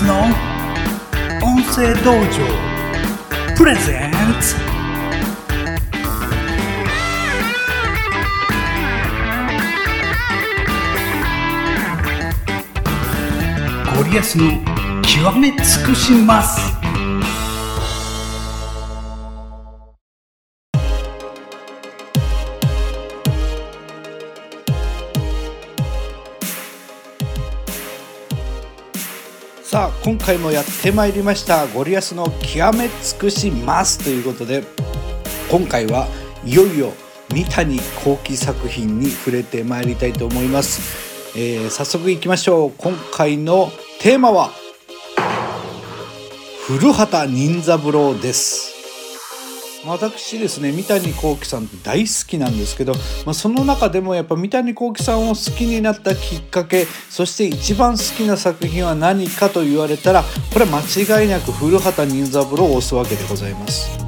スの音声道場。プレゼンツゴリアスの極め尽くします。今回もやってまいりましたゴリアスの極め尽くしますということで今回はいよいよ三谷幸喜作品に触れてまいりたいと思います、えー早速いきましょう。今回のテーマは古畑任三郎です。私ですね三谷幸喜さんって大好きなんですけど、まあ、その中でもやっぱ三谷幸喜さんを好きになったきっかけそして一番好きな作品は何かと言われたらこれは間違いなく古畑任三郎を押すわけでございます。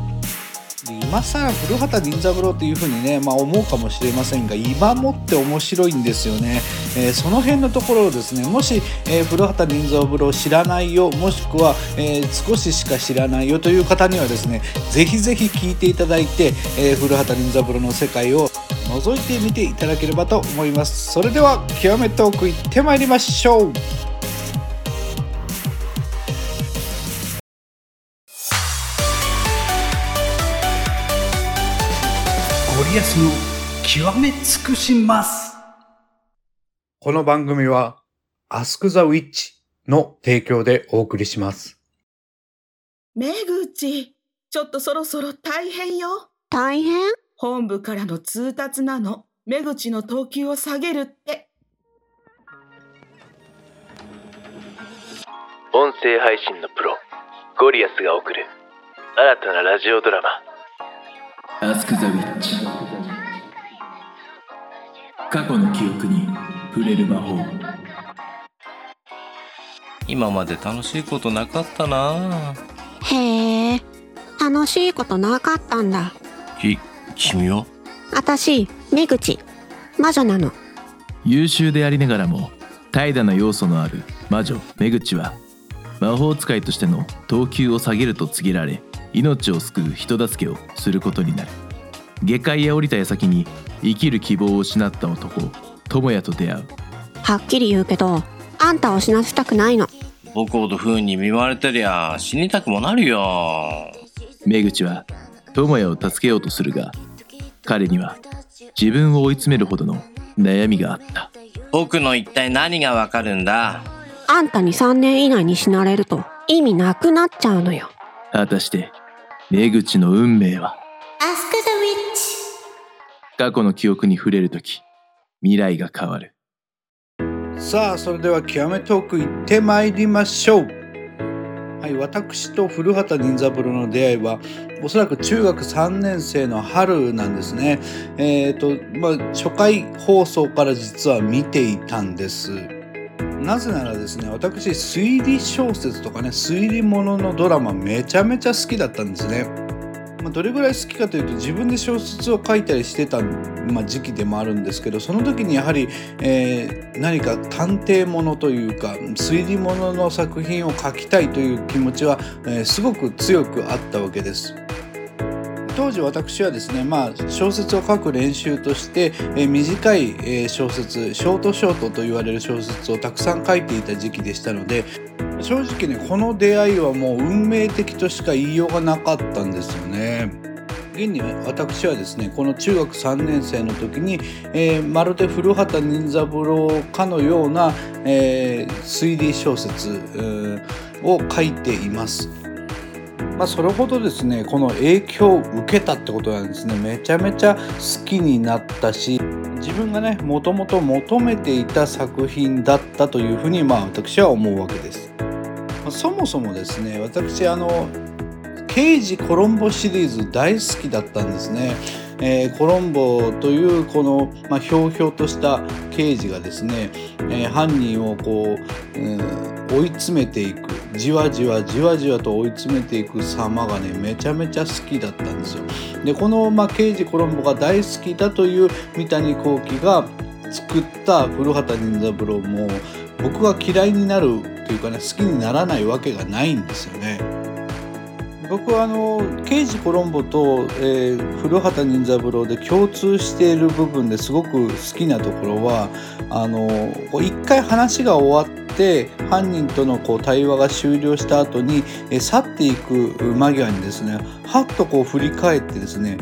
今更古畑任三郎っていう風にね、まあ、思うかもしれませんが今もって面白いんですよね、えーその辺のところをですねもし、えー古畑任三郎知らないよもしくは、えー少ししか知らないよという方にはですねぜひぜひ聞いていただいて、え古畑任三郎の世界を覗いてみていただければと思います。それでは極めトークいってまいりましょう。ゴリアスの極め尽くします。この番組は、アスクザウィッチの提供でお送りします。めぐち、ちょっとそろそろ大変よ。大変？本部からの通達なの。めぐちの等級を下げるって。音声配信のプロゴリアスが送る新たなラジオドラマアスク・ザ・ウィッチ過去の記憶に触れる魔法今まで楽しいことなかったなへえ、楽しいことなかったんだ。き、君は？あたし、めぐち、魔女なの。優秀でありながらも怠惰な要素のある魔女メグチは魔法使いとしての等級を下げると告げられ命を救う人助けをすることになる下界へ降りた矢先に生きる希望を失った男智也と出会うはっきり言うけど、あんたを死なせたくないの。僕ほど不運に見舞われてりゃ死にたくもなるよ。メグチは智也を助けようとするが彼には自分を追い詰めるほどの悩みがあった僕の一体何がわかるんだ？あんたに3年以内に死なれると意味なくなっちゃうのよ。果たしてメグチの運命は？過去の記憶に触れるとき未来が変わるさあ、それでは極めトーク行ってまいりましょう。はい、私と古畑任三郎の出会いは、おそらく中学3年生の春なんですね。えっ、と、まあ、初回放送から実は見ていたんです。なぜならですね、私、推理小説とかね、推理もののドラマめちゃめちゃ好きだったんですね。まあ、どれぐらい好きかというと自分で小説を書いたりしてた、まあ、時期でもあるんですけどその時にやはり、えー何か探偵ものというか推理ものの作品を書きたいという気持ちは、えーすごく強くあったわけです。当時私はですね、まあ、小説を書く練習として、えー短い、え小説ショートショートと言われる小説をたくさん書いていた時期でしたので正直ねこの出会いはもう運命的としか言いようがなかったんですよね。現に私はですねこの中学3年生の時に、えーまるで古畑任三郎かのような、えー推理小説、を書いています。まあ、それほどですねこの影響を受けたってことなんですねめちゃめちゃ好きになったし自分がねもともと求めていた作品だったというふうにまあ私は思うわけです。まそもそもですね私あの刑事コロンボシリーズ大好きだったんですね。えーコロンボというこの、まあ、ひょうひょうとした刑事がですね、えー犯人をこう、うん追い詰めていくじわじわじわじわと追い詰めていく様がねめちゃめちゃ好きだったんですよ。でこの、まあ、刑事コロンボが大好きだという三谷幸喜が作った古畑任三郎も僕が嫌いになるというかね好きにならないわけがないんですよね。僕はあの刑事コロンボと、えー、古畑任三郎で共通している部分ですごく好きなところはあの一回話が終わって犯人とのこう対話が終了した後に、えー、去っていく間際にですねはっとこう振り返ってですね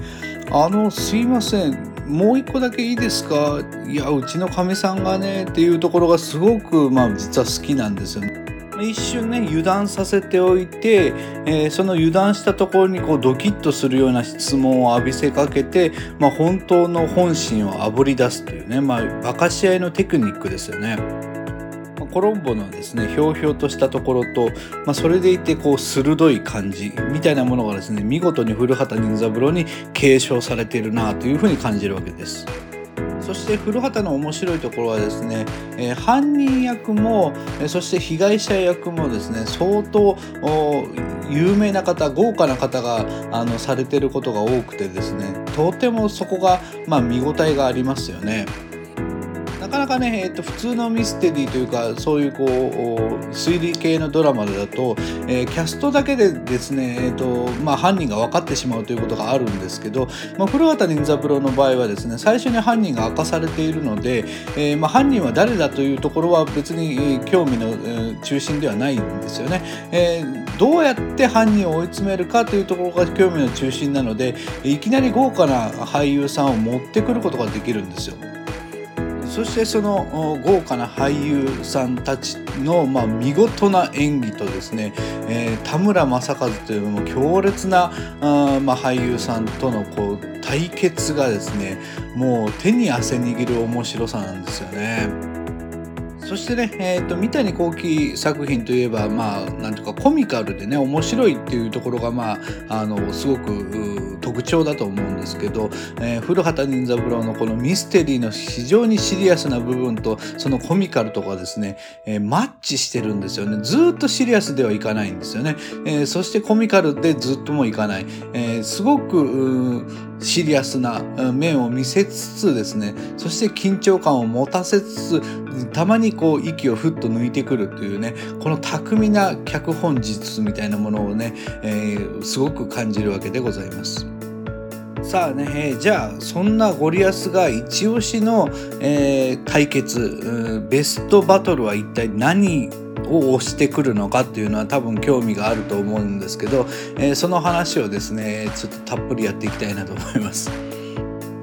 あのすいませんもう一個だけいいですか？いやうちのかみさんがねっていうところがすごくまあ実は好きなんですよね。一瞬ね油断させておいて、えー、その油断したところにこうドキッとするような質問を浴びせかけて、まあ、本当の本心をあぶり出すというね、まあ、馬鹿し合いのテクニックですよね。コロンボのですねひょうひょうとしたところと、まあ、それでいてこう鋭い感じみたいなものがですね見事に古畑任三郎に継承されているなというふうに感じるわけです。そして古畑の面白いところはですね、え、犯人役も、え、そして被害者役もですね相当有名な方豪華な方があのされてることが多くてですねとてもそこが、まあ、見応えがありますよね。かなかね、えーと、普通のミステリーというかそういうこう推理系のドラマだと、えー、キャストだけでですね、えーとまあ、犯人が分かってしまうということがあるんですけど、まあ、古畑任三郎の場合はですね最初に犯人が明かされているので、えー、まあ、犯人は誰だというところは別に、興味の、中心ではないんですよね、えー。どうやって犯人を追い詰めるかというところが興味の中心なのでいきなり豪華な俳優さんを持ってくることができるんですよ。そしてその豪華な俳優さんたちの、まあ、見事な演技とですね、えー、田村正和というも強烈なあ、まあ、俳優さんとのこう対決がですねもう手に汗握る面白さなんですよね。そしてね、えーと、三谷幸喜作品といえばまあなんとかコミカルでね面白いっていうところがまああのすごく特徴だと思うんですけど、えー、古畑任三郎のこのミステリーの非常にシリアスな部分とそのコミカルとかですね、えー、マッチしてるんですよね。ずっとシリアスではいかないんですよね、えー、そしてコミカルでずっともいかない、えすごくシリアスな面を見せつつですねそして緊張感を持たせつつたまにこう息をふっと抜いてくるというねこの巧みな脚本術みたいなものをね、えー、すごく感じるわけでございます。さあね、えー、じゃあそんなゴリアスが一押しの、えー、対決ベストバトルは一体何を押してくるのかっていうのは多分興味があると思うんですけど、えー、その話をですねちょっとたっぷりやっていきたいなと思います。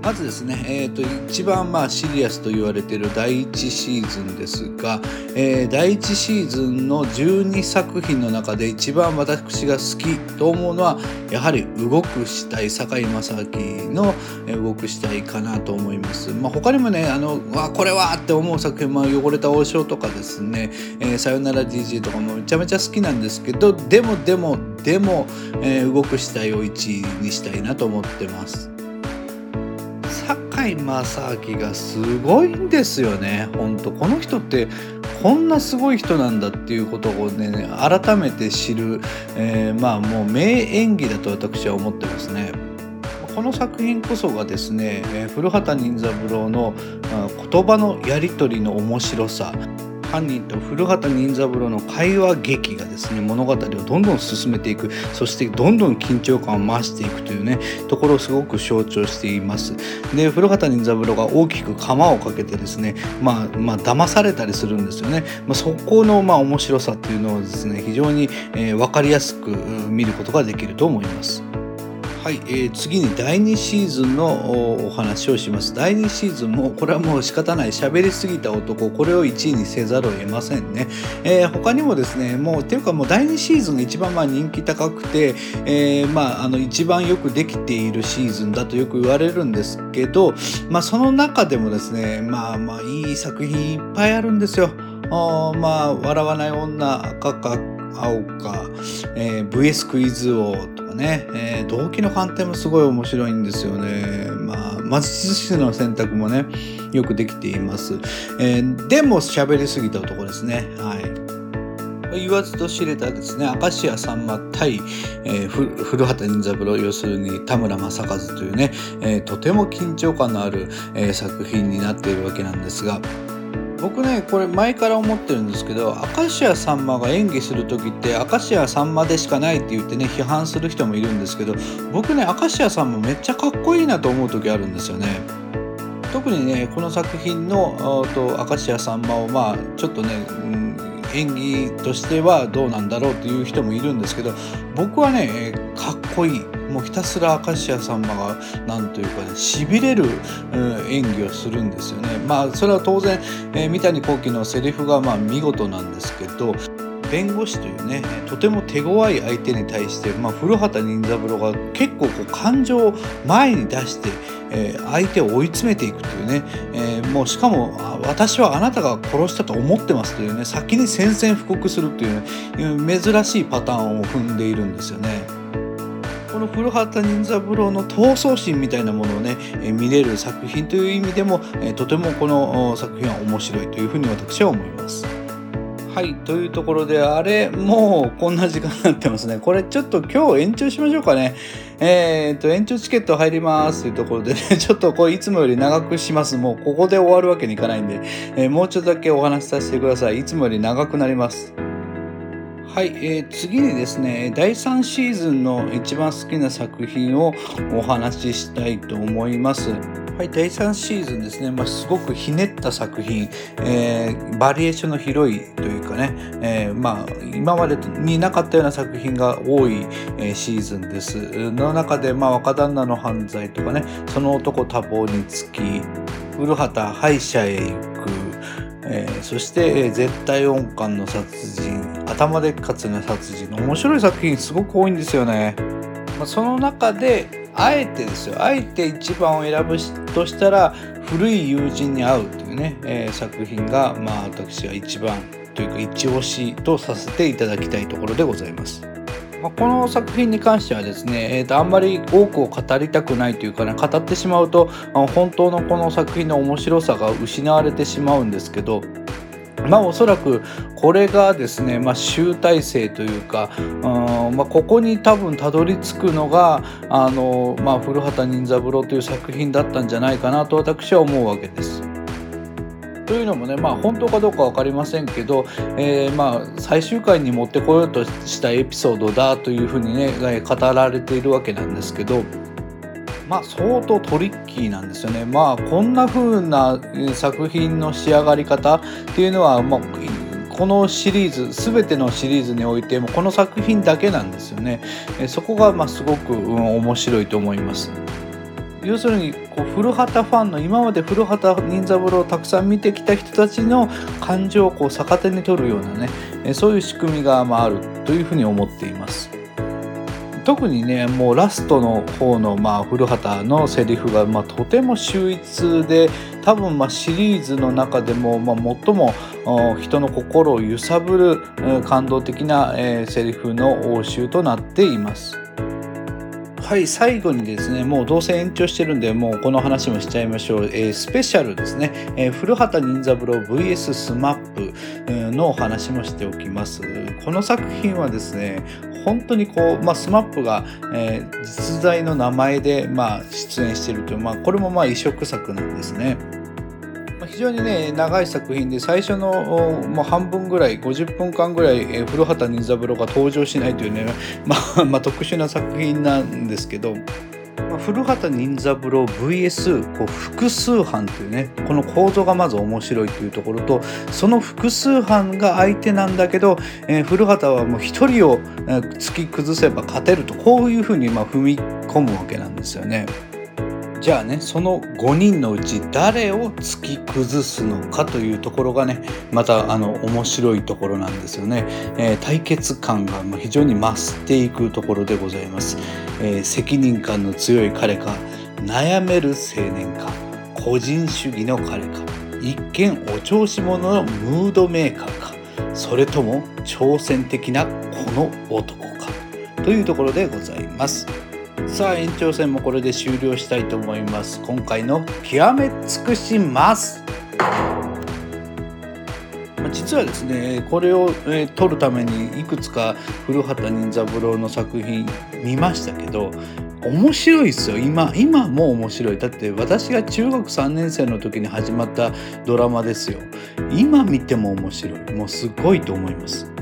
まずですね、えーと、一番まあシリアスと言われている第1シーズンですが、えー、第1シーズンの12作品の中で一番私が好きと思うのはやはり「動く死体」堺正明の「動く死体」かなと思います。まあ、他にもねあのわこれはって思う作品、まあ、汚れた王将とかですね「えー、さよなら DJ」とかもめちゃめちゃ好きなんですけどでもでもでも、えー、動く死体を1位にしたいなと思ってます。井正明がすごいんですよね本当この人ってこんなすごい人なんだっていうことをね改めて知る、えー、まあもう名演技だと私は思ってますね。この作品こそがですね古畑任三郎の言葉のやり取りの面白さ犯人と古畑任三郎の会話劇がですね物語をどんどん進めていく。そしてどんどん緊張感を増していくというねところをすごく象徴しています。で古畑任三郎が大きく釜をかけてですねまあまあ騙されたりするんですよね、まあ、そこのまあ面白さっていうのをですね非常に、えー、分かりやすく見ることができると思います。はい、えー、次に第2シーズンのお話をします。第2シーズンも、これはもう仕方ない、喋りすぎた男、これを1位にせざるを得ませんね。えー、他にもですね、もう、っていうかもう第2シーズンが一番まあ人気高くて、えー、まあ、あの、一番よくできているシーズンだとよく言われるんですけど、まあ、その中でもですね、まあまあ、いい作品いっぱいあるんですよ。あまあ、笑わない女、赤か青か、えー、VS クイズ王とね、えー、動機の鑑定もすごい面白いんですよね。まあ、魔術師の選択もね、よくできています。えー、でも喋りすぎた男ですね。はい。言わずと知れたですね明石家さんま対、えー、古畑任三郎要するに田村正和というね、えー、とても緊張感のある、えー、作品になっているわけなんですが僕ねこれ前から思ってるんですけど明石家さんまが演技する時って明石家さんまでしかないって言ってね批判する人もいるんですけど僕ね明石家さんまめっちゃかっこいいなと思う時あるんですよね。特にねこの作品のあと明石家さんまをまあちょっとね、うん演技としてはどうなんだろうっていう人もいるんですけど僕はねかっこいいもうひたすら明石家さんまがなんというかねしびれる、うん演技をするんですよね。まあそれは当然、えー三谷幸喜のセリフがまあ見事なんですけど弁護士というねとても手強い相手に対して、まあ、古畑任三郎が結構こう感情を前に出して、えー相手を追い詰めていくというね、えーもうしかも私はあなたが殺したと思ってますというね先に宣戦布告するという,、ね、珍しいパターンを踏んでいるんですよね。この古畑任三郎の闘争心みたいなものをね、えー見れる作品という意味でも、えーとてもこの作品は面白いというふうに私は思います。はいというところであれもうこんな時間になってますね。これちょっと今日延長しましょうかね。えー、と延長チケット入りますというところでね ちょっとこれいつもより長くします。もうここで終わるわけにいかないんで、えーもうちょっとだけお話しさせてください。いつもより長くなります。はい、えー次にですね第3シーズンの一番好きな作品をお話ししたいと思います。はい、第3シーズンですね、まあ、すごくひねった作品、えーバリエーションの広いというかね、えーまあ、今までになかったような作品が多い、えーシーズンです。の中で、まあ、若旦那の犯罪とかね、その男多忙につき、古畑歯医者へ行く、えーそして、え絶対音感の殺人頭でっかつな殺人面白い作品すごく多いんですよね、まあ、その中であえてですよ。あえて一番を選ぶとしたら古い友人に会うというね、えー作品がまあ私は一番というか一押しとさせていただきたいところでございます。まあこの作品に関してはですね、えーとあんまり多くを語りたくないというかね語ってしまうと本当のこの作品の面白さが失われてしまうんですけどまあおそらくこれがですね、まあ、集大成というか、うんまあ、ここに多分たどり着くのがあの、まあ、古畑任三郎という作品だったんじゃないかなと私は思うわけです。というのもね、まあ、本当かどうか分かりませんけど、えーまあ、最終回に持ってこようとしたエピソードだというふうにね語られているわけなんですけど、まあ、相当トリッキーなんですよね。まあ、こんな風な作品の仕上がり方っていうのは、まあ、このシリーズ全てのシリーズにおいてもこの作品だけなんですよね。そこがまあすごく、面白いと思います。要するにこう古畑ファンの今まで古畑任三郎をたくさん見てきた人たちの感情をこう逆手に取るようなねえそういう仕組みがまああるというふうに思っています。特にねもうラストの方の、まあ、古畑のセリフが、まあ、とても秀逸で多分、ま、シリーズの中でも、まあ、最も人の心を揺さぶる感動的な、えーセリフの応酬となっています。はい最後にですねもうどうせ延長してるんでもうこの話もしちゃいましょう、えースペシャルですね、えー古畑任三郎 VS SMAPのお話もしておきます。この作品はですね本当にこう、まあ、 SMAPが、えー実在の名前で、まあ、出演してるという、まあ、これもまあ異色作なんですね。非常にね長い作品で最初のもう半分ぐらい50分間ぐらい、え古畑任三郎が登場しないというね、まあまあ、特殊な作品なんですけど、まあ、古畑任三郎 VS こう複数犯というねこの構造がまず面白いというところとその複数犯が相手なんだけど、えー古畑はもう一人を突き崩せば勝てるとこういうふうにまあ踏み込むわけなんですよね。じゃあねその5人のうち誰を突き崩すのかというところがねまたあの面白いところなんですよね、えー対決感がま非常に増していくところでございます、えー責任感の強い彼か悩める青年か個人主義の彼か一見お調子者のムードメーカーかそれとも挑戦的なこの男かというところでございます。さあ延長戦もこれで終了したいと思います。今回の極め尽くします。実はですねこれを、えー撮るためにいくつか古畑任三郎の作品見ましたけど面白いですよ。今今も面白い。だって私が中学3年生の時に始まったドラマですよ。今見ても面白い。もうすごいと思います。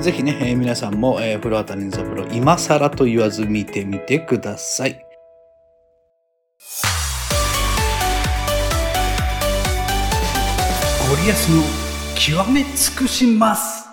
ぜひね、えー皆さんも、えー、古畑任三郎今更と言わず見てみてください。ゴリアスの極め尽くします。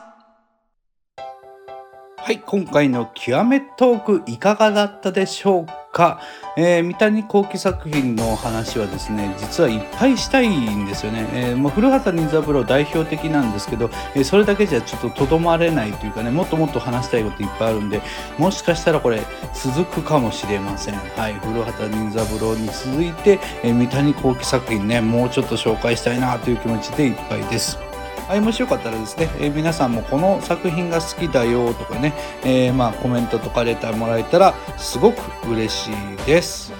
はい、今回の極めトークいかがだったでしょうか、えー三谷幸喜作品の話はですね実はいっぱいしたいんですよね、えーまあ、古畑任三郎代表的なんですけど、えーそれだけじゃちょっととどまれないというかねもっともっと話したいこといっぱいあるんでもしかしたらこれ続くかもしれません。はい古畑任三郎に続いて、え三谷幸喜作品ねもうちょっと紹介したいなという気持ちでいっぱいです。はい、もしよかったらですね、えー皆さんもこの作品が好きだよとかね、えーまあコメントとかレターもらえたらすごく嬉しいです。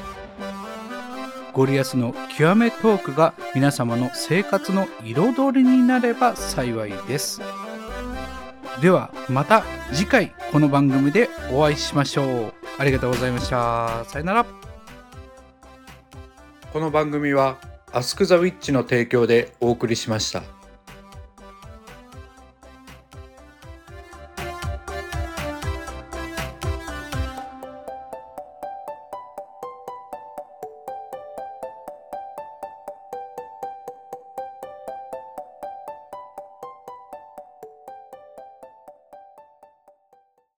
ゴリアスの極めトークが皆様の生活の彩りになれば幸いです。ではまた次回この番組でお会いしましょう。ありがとうございました。さよなら。この番組はアスクザウィッチの提供でお送りしました。